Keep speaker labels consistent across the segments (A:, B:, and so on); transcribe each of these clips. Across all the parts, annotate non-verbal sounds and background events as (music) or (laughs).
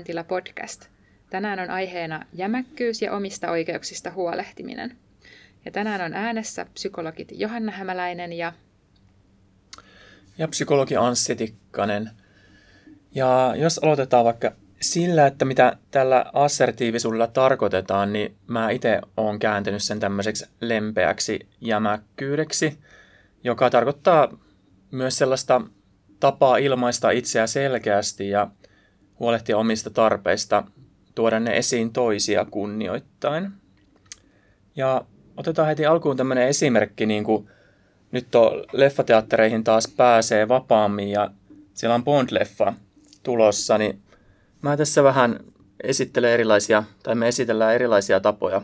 A: Mielentila podcast. Tänään on aiheena jämäkkyys ja omista oikeuksista huolehtiminen. Ja tänään on äänessä psykologit Johanna Hämäläinen ja...
B: Ja psykologi Anssi Tikkanen. Ja jos aloitetaan vaikka sillä, että mitä tällä assertiivisuudella tarkoitetaan, niin mä itse olen kääntänyt sen tämmöiseksi lempeäksi jämäkkyydeksi, joka tarkoittaa myös sellaista tapaa ilmaista itseä selkeästi ja huolehtia omista tarpeista, tuoda ne esiin toisia kunnioittain. Ja otetaan heti alkuun tämmöinen esimerkki, niin kuin nyt on leffateattereihin taas pääsee vapaammin ja siellä on Bond-leffa tulossa, niin mä tässä vähän esittelen erilaisia, tai me esitellään erilaisia tapoja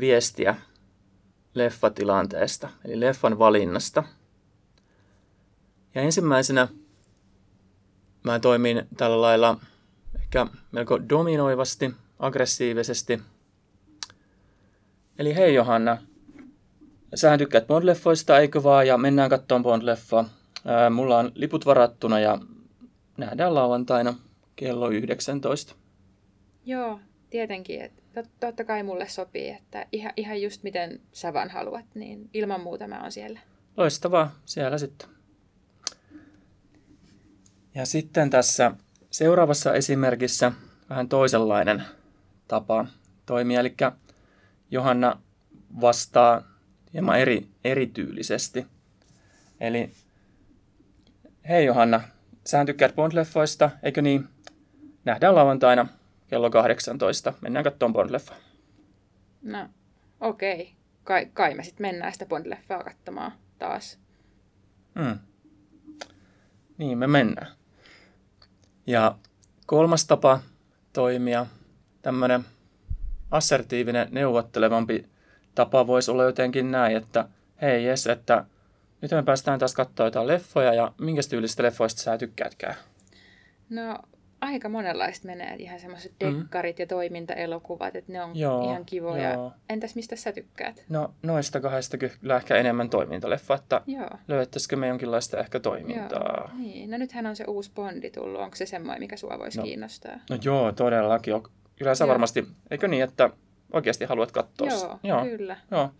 B: viestiä leffatilanteesta, eli leffan valinnasta. Ja ensimmäisenä mä toimin tällä lailla melko dominoivasti, aggressiivisesti. Eli hei Johanna, sähän tykkäät Bond-leffoista, eikö vaan, ja mennään katsomaan Bond-leffa. Mulla on liput varattuna ja nähdään lauantaina kello 19.
A: Joo, tietenkin. Että totta kai mulle sopii, että ihan, ihan just miten sä vaan haluat, niin ilman muuta mä oon siellä.
B: Loistavaa, siellä sitten. Ja sitten tässä seuraavassa esimerkissä vähän toisenlainen tapa toimia, eli Johanna vastaa hieman eri, erityylisesti. Eli hei Johanna, sähän tykkäät Bond-leffoista, eikö niin? Nähdään lauantaina kello 18. Mennään katsomaan Bond-leffa.
A: No, okei. Okay. Kai, kai me sitten mennään sitä Bond-leffaa katsomaan taas.
B: Hmm. Niin, me mennään. Ja kolmas tapa toimia, tämmöinen assertiivinen, neuvottelevampi tapa voisi olla jotenkin näin, että hei jes, että nyt me päästään taas katsoa jotain leffoja ja minkä tyylistä leffoista sä tykkäätkään?
A: No aika monenlaista menee, ihan semmoiset mm-hmm. dekkarit mm. ja toimintaelokuvat, että ne on joo, ihan kivoja. Joo. Entäs mistä sä tykkäät?
B: No noista kahdesta kyllä ehkä enemmän toimintaleffa, että joo. löytäisikö me jonkinlaista ehkä toimintaa?
A: Joo. Niin. No nythän on se uusi Bondi tullut, onko se semmoinen, mikä sua voisi
B: no,
A: kiinnostaa?
B: No joo, todellakin. Kyllä sä joo. varmasti, eikö niin, että oikeasti haluat katsoa?
A: Joo, joo. kyllä.
B: Joo.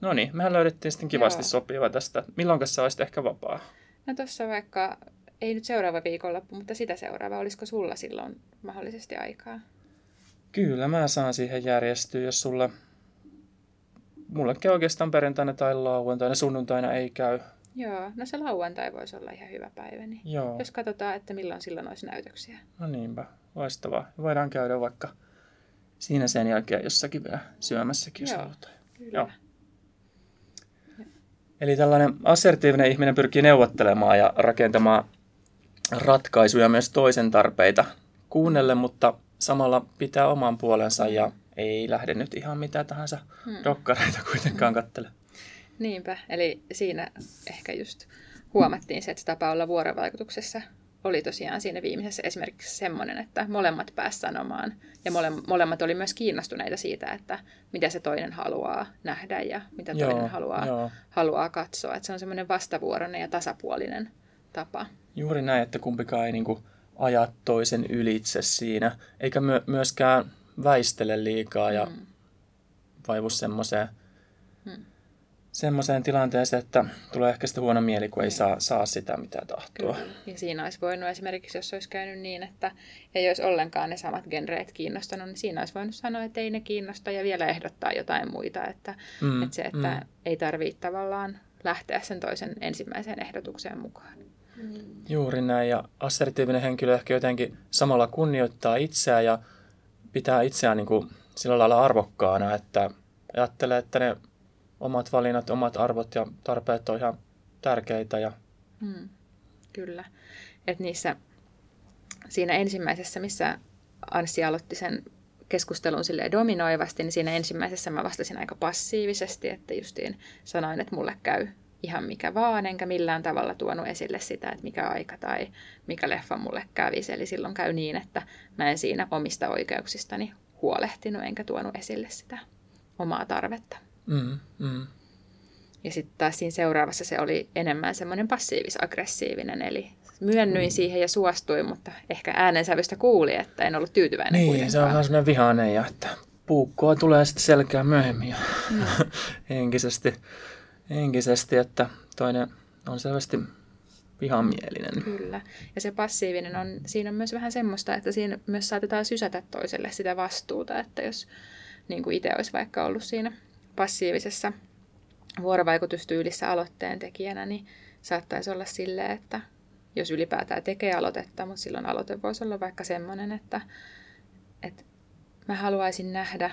B: No niin, mehän löydettiin sitten kivasti joo. sopiva tästä. Milloin sä olisit ehkä vapaa?
A: No tuossa vaikka ei nyt seuraava viikonloppu, mutta sitä seuraava. Olisiko sulla silloin mahdollisesti aikaa?
B: Kyllä, mä saan siihen järjestyä, jos sulla... Mullekin oikeastaan perjantaina tai lauantaina, sunnuntaina ei käy.
A: Joo, no se lauantai voisi olla ihan hyvä päivä. Niin Joo. Jos katsotaan, että milloin silloin olisi näytöksiä.
B: No niinpä, loistavaa. Voidaan käydä vaikka siinä sen jälkeen jossakin vielä syömässäkin, jos Joo, halutaan. Kyllä. Joo. Eli tällainen assertiivinen ihminen pyrkii neuvottelemaan ja rakentamaan ratkaisuja myös toisen tarpeita kuunnelle, mutta samalla pitää oman puolensa ja ei lähde nyt ihan mitä tahansa hmm. dokkareita kuitenkaan kattele.
A: Niinpä, eli siinä ehkä just huomattiin se, että tapa olla vuorovaikutuksessa oli tosiaan siinä viimeisessä esimerkiksi semmoinen, että molemmat pääsivät sanomaan ja mole, molemmat oli myös kiinnostuneita siitä, että mitä se toinen haluaa nähdä ja mitä toinen joo, haluaa, joo. haluaa katsoa. Että se on semmoinen vastavuoroinen ja tasapuolinen tapa.
B: Juuri näin, että kumpikaan ei niin kuin aja toisen ylitse siinä, eikä myö- myöskään väistele liikaa ja mm. vaivu semmoiseen mm. semmoiseen tilanteeseen, että tulee ehkä sitten huono mieli, kun ei mm. saa, saa sitä, mitä tahtoo.
A: Kyllä. Ja siinä olisi voinut esimerkiksi, jos olisi käynyt niin, että ei olisi ollenkaan ne samat genreet kiinnostanut, niin siinä olisi voinut sanoa, että ei ne kiinnosta ja vielä ehdottaa jotain muita. Että, mm. että se, että mm. ei tarvitse tavallaan lähteä sen toisen ensimmäiseen ehdotukseen mukaan.
B: Juuri näin. Ja assertiivinen henkilö ehkä jotenkin samalla kunnioittaa itseään ja pitää itseään niin kuin sillä lailla arvokkaana, että ajattelee, että ne omat valinnat, omat arvot ja tarpeet on ihan tärkeitä. Ja...
A: Hmm. Kyllä. Että niissä siinä ensimmäisessä, missä Anssi aloitti sen keskustelun sille dominoivasti, niin siinä ensimmäisessä mä vastasin aika passiivisesti, että justiin sanoin, että mulle käy ihan mikä vaan, enkä millään tavalla tuonut esille sitä, että mikä aika tai mikä leffa mulle kävisi. Eli silloin käy niin, että mä en siinä omista oikeuksistani huolehtinut, enkä tuonut esille sitä omaa tarvetta. Mm, mm. Ja sitten taas siinä seuraavassa se oli enemmän semmoinen passiivis-aggressiivinen, eli myönnyin siihen ja suostuin, mutta ehkä äänensävystä kuuli, että en ollut tyytyväinen
B: Niin,
A: kuitenkaan.
B: se on vähän sellainen vihainen ja että puukkoa tulee sitten selkeä myöhemmin ja mm. (laughs) henkisesti, henkisesti, että toinen on selvästi vihamielinen.
A: Kyllä. Ja se passiivinen on, siinä on myös vähän semmoista, että siinä myös saatetaan sysätä toiselle sitä vastuuta, että jos niin kuin itse olisi vaikka ollut siinä passiivisessa vuorovaikutustyylissä aloitteen tekijänä, niin saattaisi olla silleen, että jos ylipäätään tekee aloitetta, mutta silloin aloite voisi olla vaikka semmoinen, että, että mä haluaisin nähdä,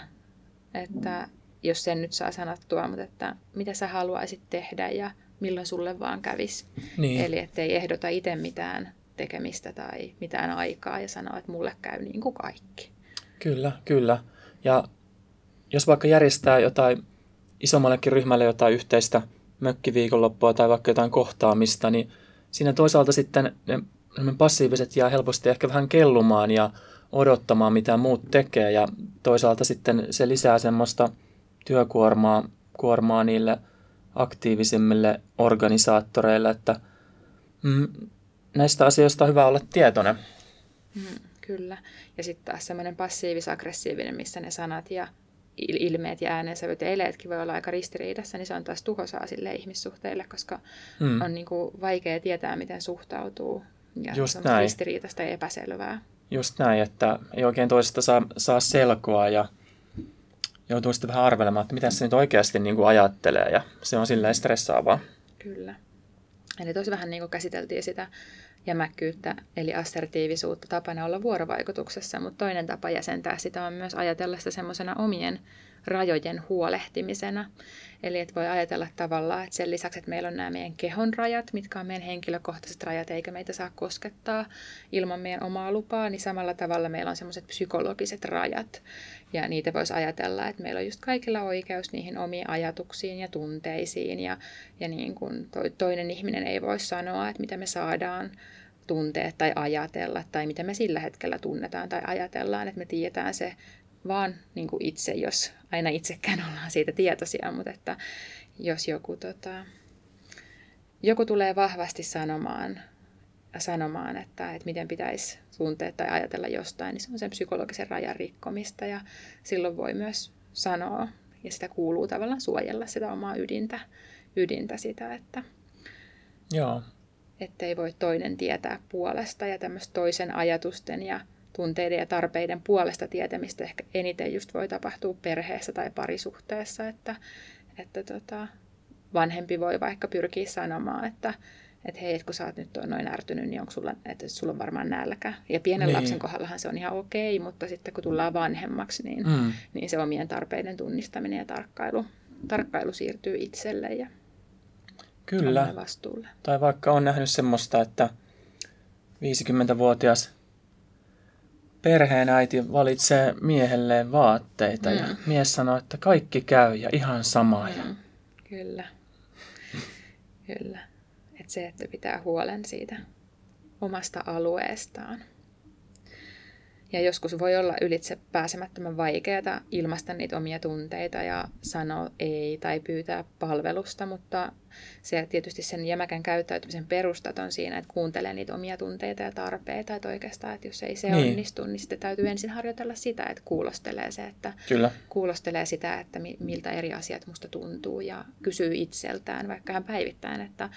A: että jos sen nyt saa sanottua, mutta että mitä sä haluaisit tehdä ja milloin sulle vaan kävisi.
B: Niin.
A: Eli ettei ehdota itse mitään tekemistä tai mitään aikaa ja sano, että mulle käy niin kuin kaikki.
B: Kyllä, kyllä. Ja jos vaikka järjestää jotain isommallekin ryhmälle jotain yhteistä mökkiviikonloppua tai vaikka jotain kohtaamista, niin siinä toisaalta sitten ne passiiviset jää helposti ehkä vähän kellumaan ja odottamaan, mitä muut tekee. Ja toisaalta sitten se lisää semmoista työkuormaa kuormaa niille aktiivisimmille organisaattoreille, että mm, näistä asioista on hyvä olla tietoinen.
A: Mm, kyllä. Ja sitten taas semmoinen passiivis-aggressiivinen, missä ne sanat ja ilmeet ja äänensävyt ja eleetkin voi olla aika ristiriidassa, niin se on taas tuhosaa sille ihmissuhteille, koska mm. on niin kuin vaikea tietää, miten suhtautuu. Ja
B: Just
A: se on
B: näin.
A: ristiriitaista ja epäselvää.
B: Just näin, että ei oikein toisesta saa, saa selkoa ja joutuu sitten vähän arvelemaan, että mitä se nyt oikeasti niin kuin ajattelee ja se on silleen stressaavaa.
A: Kyllä. Eli tosi vähän niin kuin käsiteltiin sitä jämäkkyyttä, eli assertiivisuutta tapana olla vuorovaikutuksessa, mutta toinen tapa jäsentää sitä on myös ajatella sitä semmoisena omien rajojen huolehtimisena. Eli että voi ajatella tavallaan, että sen lisäksi, että meillä on nämä meidän kehon rajat, mitkä on meidän henkilökohtaiset rajat, eikä meitä saa koskettaa ilman meidän omaa lupaa, niin samalla tavalla meillä on semmoiset psykologiset rajat. Ja niitä voisi ajatella, että meillä on just kaikilla oikeus niihin omiin ajatuksiin ja tunteisiin. Ja, ja niin kuin toinen ihminen ei voi sanoa, että mitä me saadaan tuntea tai ajatella, tai mitä me sillä hetkellä tunnetaan tai ajatellaan, että me tiedetään se vaan niin kuin itse, jos aina itsekään ollaan siitä tietoisia, mutta että jos joku, tota, joku tulee vahvasti sanomaan, sanomaan että, että miten pitäisi tuntea tai ajatella jostain, niin se on sen psykologisen rajan rikkomista ja silloin voi myös sanoa, ja sitä kuuluu tavallaan suojella sitä omaa ydintä, ydintä sitä, että
B: Joo.
A: ettei voi toinen tietää puolesta ja tämmöistä toisen ajatusten ja tunteiden ja tarpeiden puolesta tietämistä ehkä eniten just voi tapahtua perheessä tai parisuhteessa, että, että tota, vanhempi voi vaikka pyrkiä sanomaan, että, että hei, et kun sä oot nyt noin ärtynyt, niin onko sulla, että sulla on varmaan nälkä. Ja pienen niin. lapsen kohdallahan se on ihan okei, mutta sitten kun tullaan vanhemmaksi, niin, mm. niin se omien tarpeiden tunnistaminen ja tarkkailu, tarkkailu siirtyy itselle ja
B: Kyllä.
A: vastuulle.
B: Tai vaikka on nähnyt semmoista, että 50-vuotias perheenäiti valitsee miehelleen vaatteita mm. ja mies sanoo, että kaikki käy ja ihan sama. Mm.
A: Kyllä. Kyllä. Että se, että pitää huolen siitä omasta alueestaan. Ja joskus voi olla ylitse pääsemättömän vaikeaa ilmaista niitä omia tunteita ja sanoa ei tai pyytää palvelusta, mutta se tietysti sen jämäkän käyttäytymisen perustat on siinä, että kuuntelee niitä omia tunteita ja tarpeita. Että oikeastaan, että jos ei se niin. onnistu, niin sitten täytyy ensin harjoitella sitä, että kuulostelee se, että
B: Kyllä.
A: kuulostelee sitä, että miltä eri asiat musta tuntuu ja kysyy itseltään vaikka hän päivittäin, että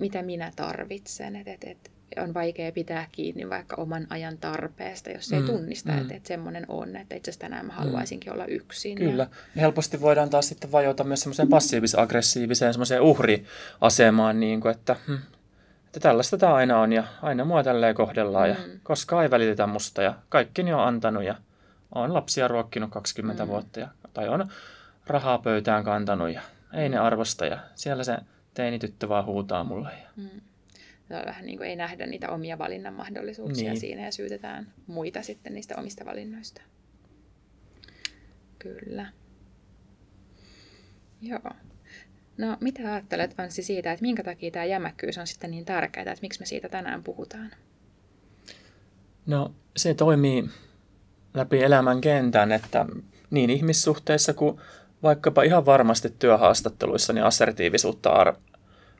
A: mitä minä tarvitsen, että, että, että on vaikea pitää kiinni vaikka oman ajan tarpeesta, jos ei mm, tunnista, mm. että, että semmoinen on, että itse asiassa tänään mä haluaisinkin mm. olla yksin.
B: Kyllä. Ja... helposti voidaan taas sitten vajota myös semmoiseen passiivis-aggressiiviseen semmoiseen uhriasemaan, niin kuin, että, hm, että tällaista tämä aina on ja aina mua tälleen kohdellaan mm. ja koskaan ei välitetä musta ja kaikki on antanut ja on lapsia ruokkinut 20 mm. vuotta ja, tai on rahaa pöytään kantanut ja ei ne arvosta ja siellä se teinityttö vaan huutaa mulle. Ja... Mm
A: vähän niin kuin ei nähdä niitä omia valinnan mahdollisuuksia niin. siinä ja syytetään muita sitten niistä omista valinnoista. Kyllä. Joo. No, mitä ajattelet Anssi siitä, että minkä takia tämä jämäkkyys on sitten niin tärkeää, että miksi me siitä tänään puhutaan?
B: No, se toimii läpi elämän kentän, että niin ihmissuhteissa kuin vaikkapa ihan varmasti työhaastatteluissa niin assertiivisuutta ar-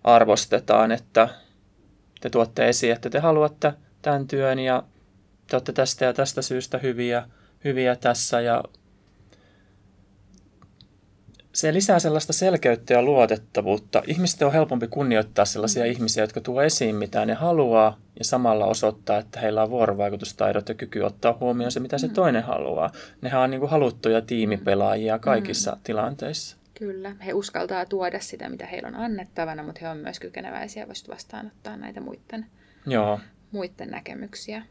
B: arvostetaan, että te tuotte esiin, että te haluatte tämän työn ja te olette tästä ja tästä syystä hyviä, hyviä tässä ja se lisää sellaista selkeyttä ja luotettavuutta. Ihmisten on helpompi kunnioittaa sellaisia mm. ihmisiä, jotka tuo esiin, mitä ne haluaa, ja samalla osoittaa, että heillä on vuorovaikutustaidot ja kyky ottaa huomioon se, mitä se mm. toinen haluaa. Nehän on niin kuin haluttuja tiimipelaajia kaikissa mm. tilanteissa.
A: Kyllä, he uskaltaa tuoda sitä, mitä heillä on annettavana, mutta he on myös kykeneväisiä vastaanottaa näitä muiden, Joo. muiden näkemyksiä.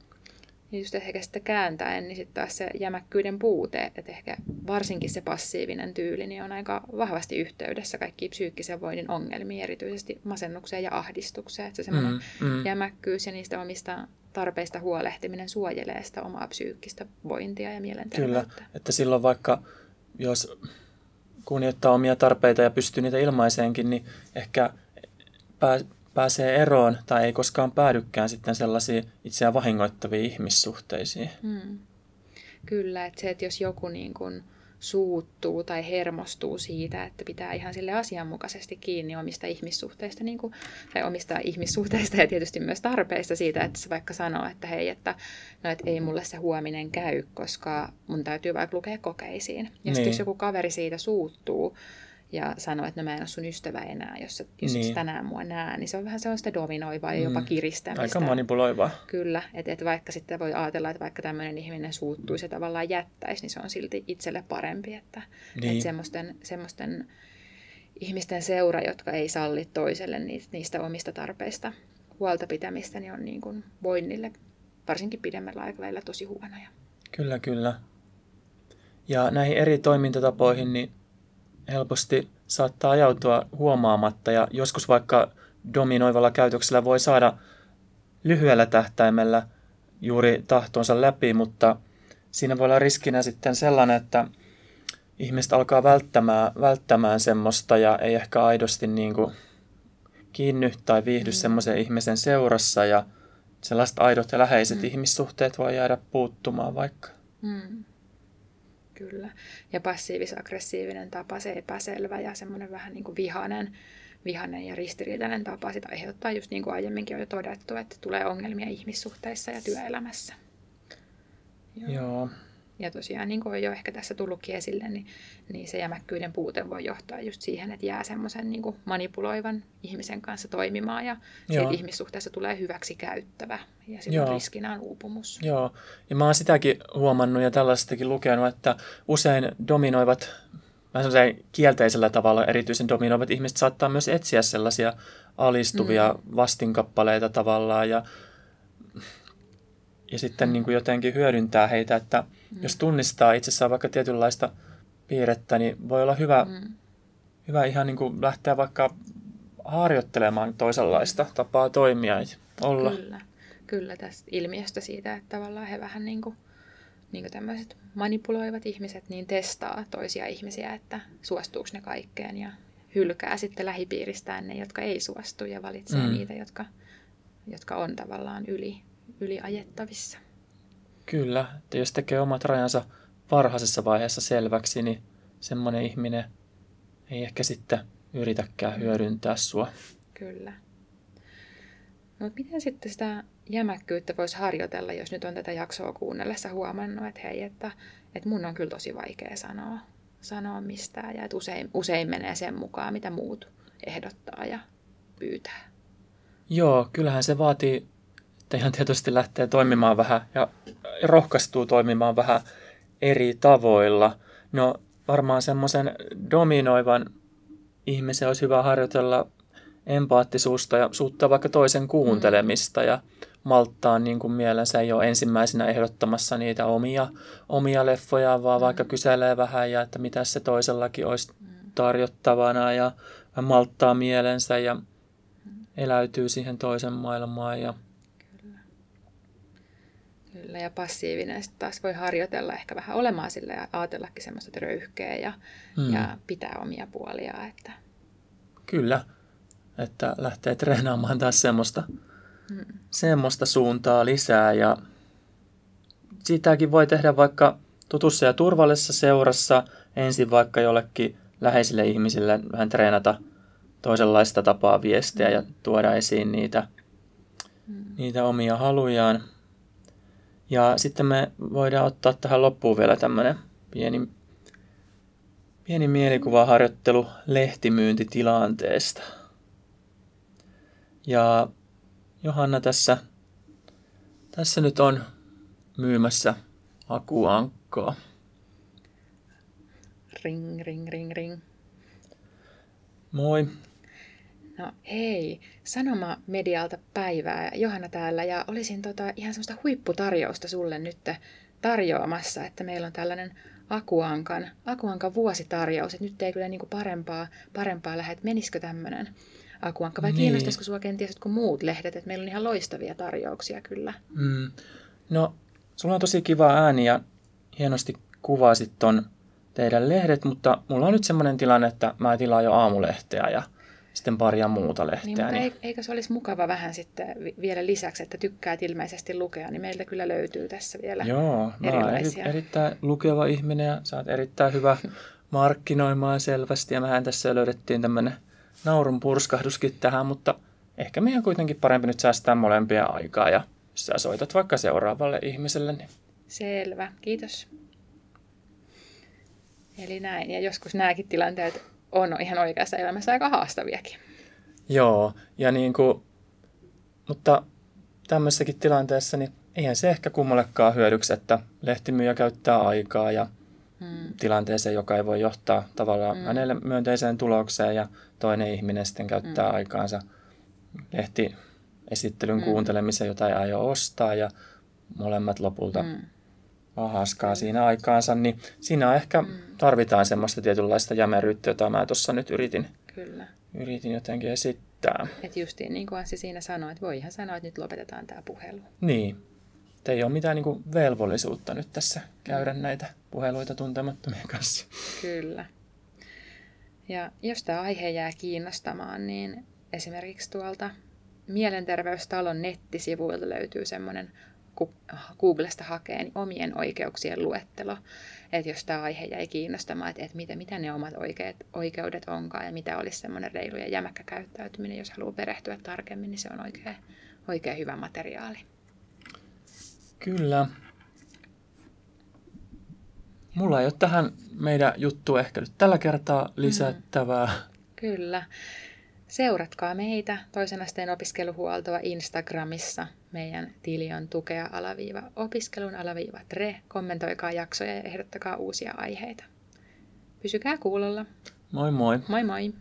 A: Ja just ehkä sitä kääntäen, niin sitten taas se jämäkkyyden puute, että ehkä varsinkin se passiivinen tyyli niin on aika vahvasti yhteydessä kaikkiin psyykkisen voinnin ongelmiin, erityisesti masennukseen ja ahdistukseen. Että se semmoinen mm, mm. jämäkkyys ja niistä omista tarpeista huolehtiminen suojelee sitä omaa psyykkistä vointia ja mielenterveyttä.
B: Kyllä, että silloin vaikka jos kunnioittaa omia tarpeita ja pystyy niitä ilmaiseenkin, niin ehkä pää, pääsee eroon tai ei koskaan päädykään sitten sellaisiin itseään vahingoittaviin ihmissuhteisiin. Hmm.
A: Kyllä, että se, että jos joku niin kuin suuttuu tai hermostuu siitä, että pitää ihan sille asianmukaisesti kiinni omista ihmissuhteista, niin kuin, tai omista ihmissuhteista ja tietysti myös tarpeista siitä, että se vaikka sanoo, että hei, että, no, että ei mulle se huominen käy, koska mun täytyy vaikka lukea kokeisiin. Ja niin. jos joku kaveri siitä suuttuu, ja sanoo, että no mä en ole sun ystävä enää, jos, jos niin. tänään mua näe, niin se on vähän sellaista dominoivaa ja jopa mm. kiristämistä.
B: Aika manipuloivaa.
A: Kyllä, että et vaikka sitten voi ajatella, että vaikka tämmöinen ihminen suuttuisi ja tavallaan jättäisi, niin se on silti itselle parempi, että, niin. että semmoisten, semmoisten ihmisten seura, jotka ei salli toiselle niistä omista tarpeista huolta pitämistä, niin on niin kuin voinnille varsinkin pidemmällä aikavälillä tosi huonoja.
B: Kyllä, kyllä. Ja näihin eri toimintatapoihin, niin helposti saattaa ajautua huomaamatta ja joskus vaikka dominoivalla käytöksellä voi saada lyhyellä tähtäimellä juuri tahtonsa läpi, mutta siinä voi olla riskinä sitten sellainen, että ihmiset alkaa välttämään, välttämään semmoista ja ei ehkä aidosti niin kuin kiinny tai viihdy mm. semmoisen ihmisen seurassa ja sellaiset aidot ja läheiset mm. ihmissuhteet voi jäädä puuttumaan vaikka. Mm.
A: Kyllä. Ja passiivis-aggressiivinen tapa, se epäselvä ja semmoinen vähän niin kuin vihainen, vihainen ja ristiriitainen tapa sitä aiheuttaa just niin kuin aiemminkin on jo todettu, että tulee ongelmia ihmissuhteissa ja työelämässä.
B: Joo. Joo.
A: Ja tosiaan, niin kuin on jo ehkä tässä tullutkin esille, niin, niin se jämäkkyyden puute voi johtaa just siihen, että jää semmoisen niin manipuloivan ihmisen kanssa toimimaan ja siitä ihmissuhteessa tulee hyväksi käyttävä ja silloin riskinä on uupumus.
B: Joo, ja mä oon sitäkin huomannut ja tällaistakin lukenut, että usein dominoivat vähän kielteisellä tavalla erityisen dominoivat ihmiset saattaa myös etsiä sellaisia alistuvia mm. vastinkappaleita tavallaan ja ja sitten niin kuin jotenkin hyödyntää heitä, että mm. jos tunnistaa itsessään vaikka tietynlaista piirrettä, niin voi olla hyvä, mm. hyvä ihan niin kuin lähteä vaikka harjoittelemaan toisenlaista tapaa toimia ja olla.
A: Kyllä, kyllä tästä ilmiöstä siitä, että tavallaan he vähän niin kuin, niin kuin tämmöiset manipuloivat ihmiset niin testaa toisia ihmisiä, että suostuuko ne kaikkeen ja hylkää sitten lähipiiristään ne, jotka ei suostu ja valitsee mm. niitä, jotka, jotka on tavallaan yli yliajettavissa.
B: Kyllä, että jos tekee omat rajansa varhaisessa vaiheessa selväksi, niin semmoinen ihminen ei ehkä sitten yritäkään hyödyntää sua.
A: Kyllä. No miten sitten sitä jämäkkyyttä voisi harjoitella, jos nyt on tätä jaksoa kuunnellessa huomannut, että hei, että, että mun on kyllä tosi vaikea sanoa, sanoa mistään ja että usein, usein menee sen mukaan, mitä muut ehdottaa ja pyytää.
B: Joo, kyllähän se vaatii että ihan tietysti lähtee toimimaan vähän ja rohkaistuu toimimaan vähän eri tavoilla. No varmaan semmoisen dominoivan ihmisen olisi hyvä harjoitella empaattisuusta ja suuttaa vaikka toisen kuuntelemista ja malttaa niin kuin mielensä ei ole ensimmäisenä ehdottamassa niitä omia, omia leffoja, vaan vaikka kyselee vähän ja että mitä se toisellakin olisi tarjottavana ja malttaa mielensä ja eläytyy siihen toisen maailmaan ja
A: Kyllä, ja passiivinen sitten taas voi harjoitella ehkä vähän olemaan sille ja ajatellakin semmoista, että röyhkeä ja, hmm. ja pitää omia puolia. Että...
B: Kyllä, että lähtee treenaamaan taas semmoista, hmm. semmoista suuntaa lisää ja sitäkin voi tehdä vaikka tutussa ja turvallisessa seurassa ensin vaikka jollekin läheisille ihmisille vähän treenata toisenlaista tapaa viestiä ja tuoda esiin niitä niitä omia halujaan. Ja sitten me voidaan ottaa tähän loppuun vielä tämmöinen pieni, pieni mielikuvaharjoittelu lehtimyyntitilanteesta. Ja Johanna tässä, tässä nyt on myymässä akuankkaa.
A: Ring, ring, ring, ring.
B: Moi.
A: No hei, Sanoma Medialta päivää. Johanna täällä ja olisin tota ihan semmoista huipputarjousta sulle nyt tarjoamassa, että meillä on tällainen Akuankan, Akuankan vuositarjous, että nyt ei kyllä niinku parempaa, parempaa lähde, menisikö tämmöinen Akuankka vai niin. kiinnostaisiko sinua kenties jotkut muut lehdet, että meillä on ihan loistavia tarjouksia kyllä.
B: Mm. No, sulla on tosi kiva ääni ja hienosti kuvasit ton teidän lehdet, mutta mulla on nyt semmoinen tilanne, että mä tilaan jo aamulehteä ja sitten paria muuta lehteä.
A: Niin, mutta niin... eikö se olisi mukava vähän sitten vielä lisäksi, että tykkäät ilmeisesti lukea, niin meiltä kyllä löytyy tässä vielä
B: Joo, mä oon eri, erittäin lukeva ihminen ja sä oot erittäin hyvä (laughs) markkinoimaan selvästi ja mehän tässä löydettiin tämmöinen naurun purskahduskin tähän, mutta ehkä meidän kuitenkin parempi nyt säästää molempia aikaa ja jos sä soitat vaikka seuraavalle ihmiselle. Niin...
A: Selvä, kiitos. Eli näin, ja joskus nämäkin tilanteet on ihan oikeassa elämässä aika haastaviakin.
B: Joo, ja niin kuin, mutta tämmöisessäkin tilanteessa, niin eihän se ehkä kummallekaan hyödyksi, että lehtimyyjä käyttää aikaa ja hmm. tilanteeseen, joka ei voi johtaa tavallaan hmm. hänelle myönteiseen tulokseen ja toinen ihminen sitten käyttää hmm. aikaansa lehtiesittelyn hmm. kuuntelemiseen, jota ei aio ostaa ja molemmat lopulta hmm ahaskaa siinä aikaansa, niin siinä ehkä mm. tarvitaan semmoista tietynlaista jämeryyttä, jota mä tuossa nyt yritin, Kyllä. yritin jotenkin esittää.
A: Että justiin niin kuin Anssi siinä sanoi, että voi ihan sanoa, että nyt lopetetaan tämä puhelu.
B: Niin. Te ei ole mitään niin kuin velvollisuutta nyt tässä käydä mm. näitä puheluita tuntemattomien kanssa.
A: Kyllä. Ja jos tämä aihe jää kiinnostamaan, niin esimerkiksi tuolta Mielenterveystalon nettisivuilta löytyy semmoinen Googlesta hakee niin omien oikeuksien luettelo. Että jos tämä aihe jäi kiinnostamaan, että, että mitä, mitä ne omat oikeat, oikeudet onkaan ja mitä olisi semmoinen reilu ja jämäkkä käyttäytyminen, jos haluaa perehtyä tarkemmin, niin se on oikein, oikein hyvä materiaali.
B: Kyllä. Mulla ei ole tähän meidän juttu ehkä nyt tällä kertaa lisättävää. Mm,
A: kyllä. Seuratkaa meitä toisen asteen opiskeluhuoltoa Instagramissa. Meidän tili on tukea alaviiva opiskelun alaviiva tre. Kommentoikaa jaksoja ja ehdottakaa uusia aiheita. Pysykää kuulolla.
B: Moi moi.
A: Moi moi.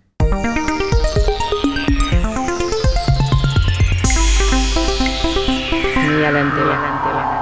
A: Mielentila.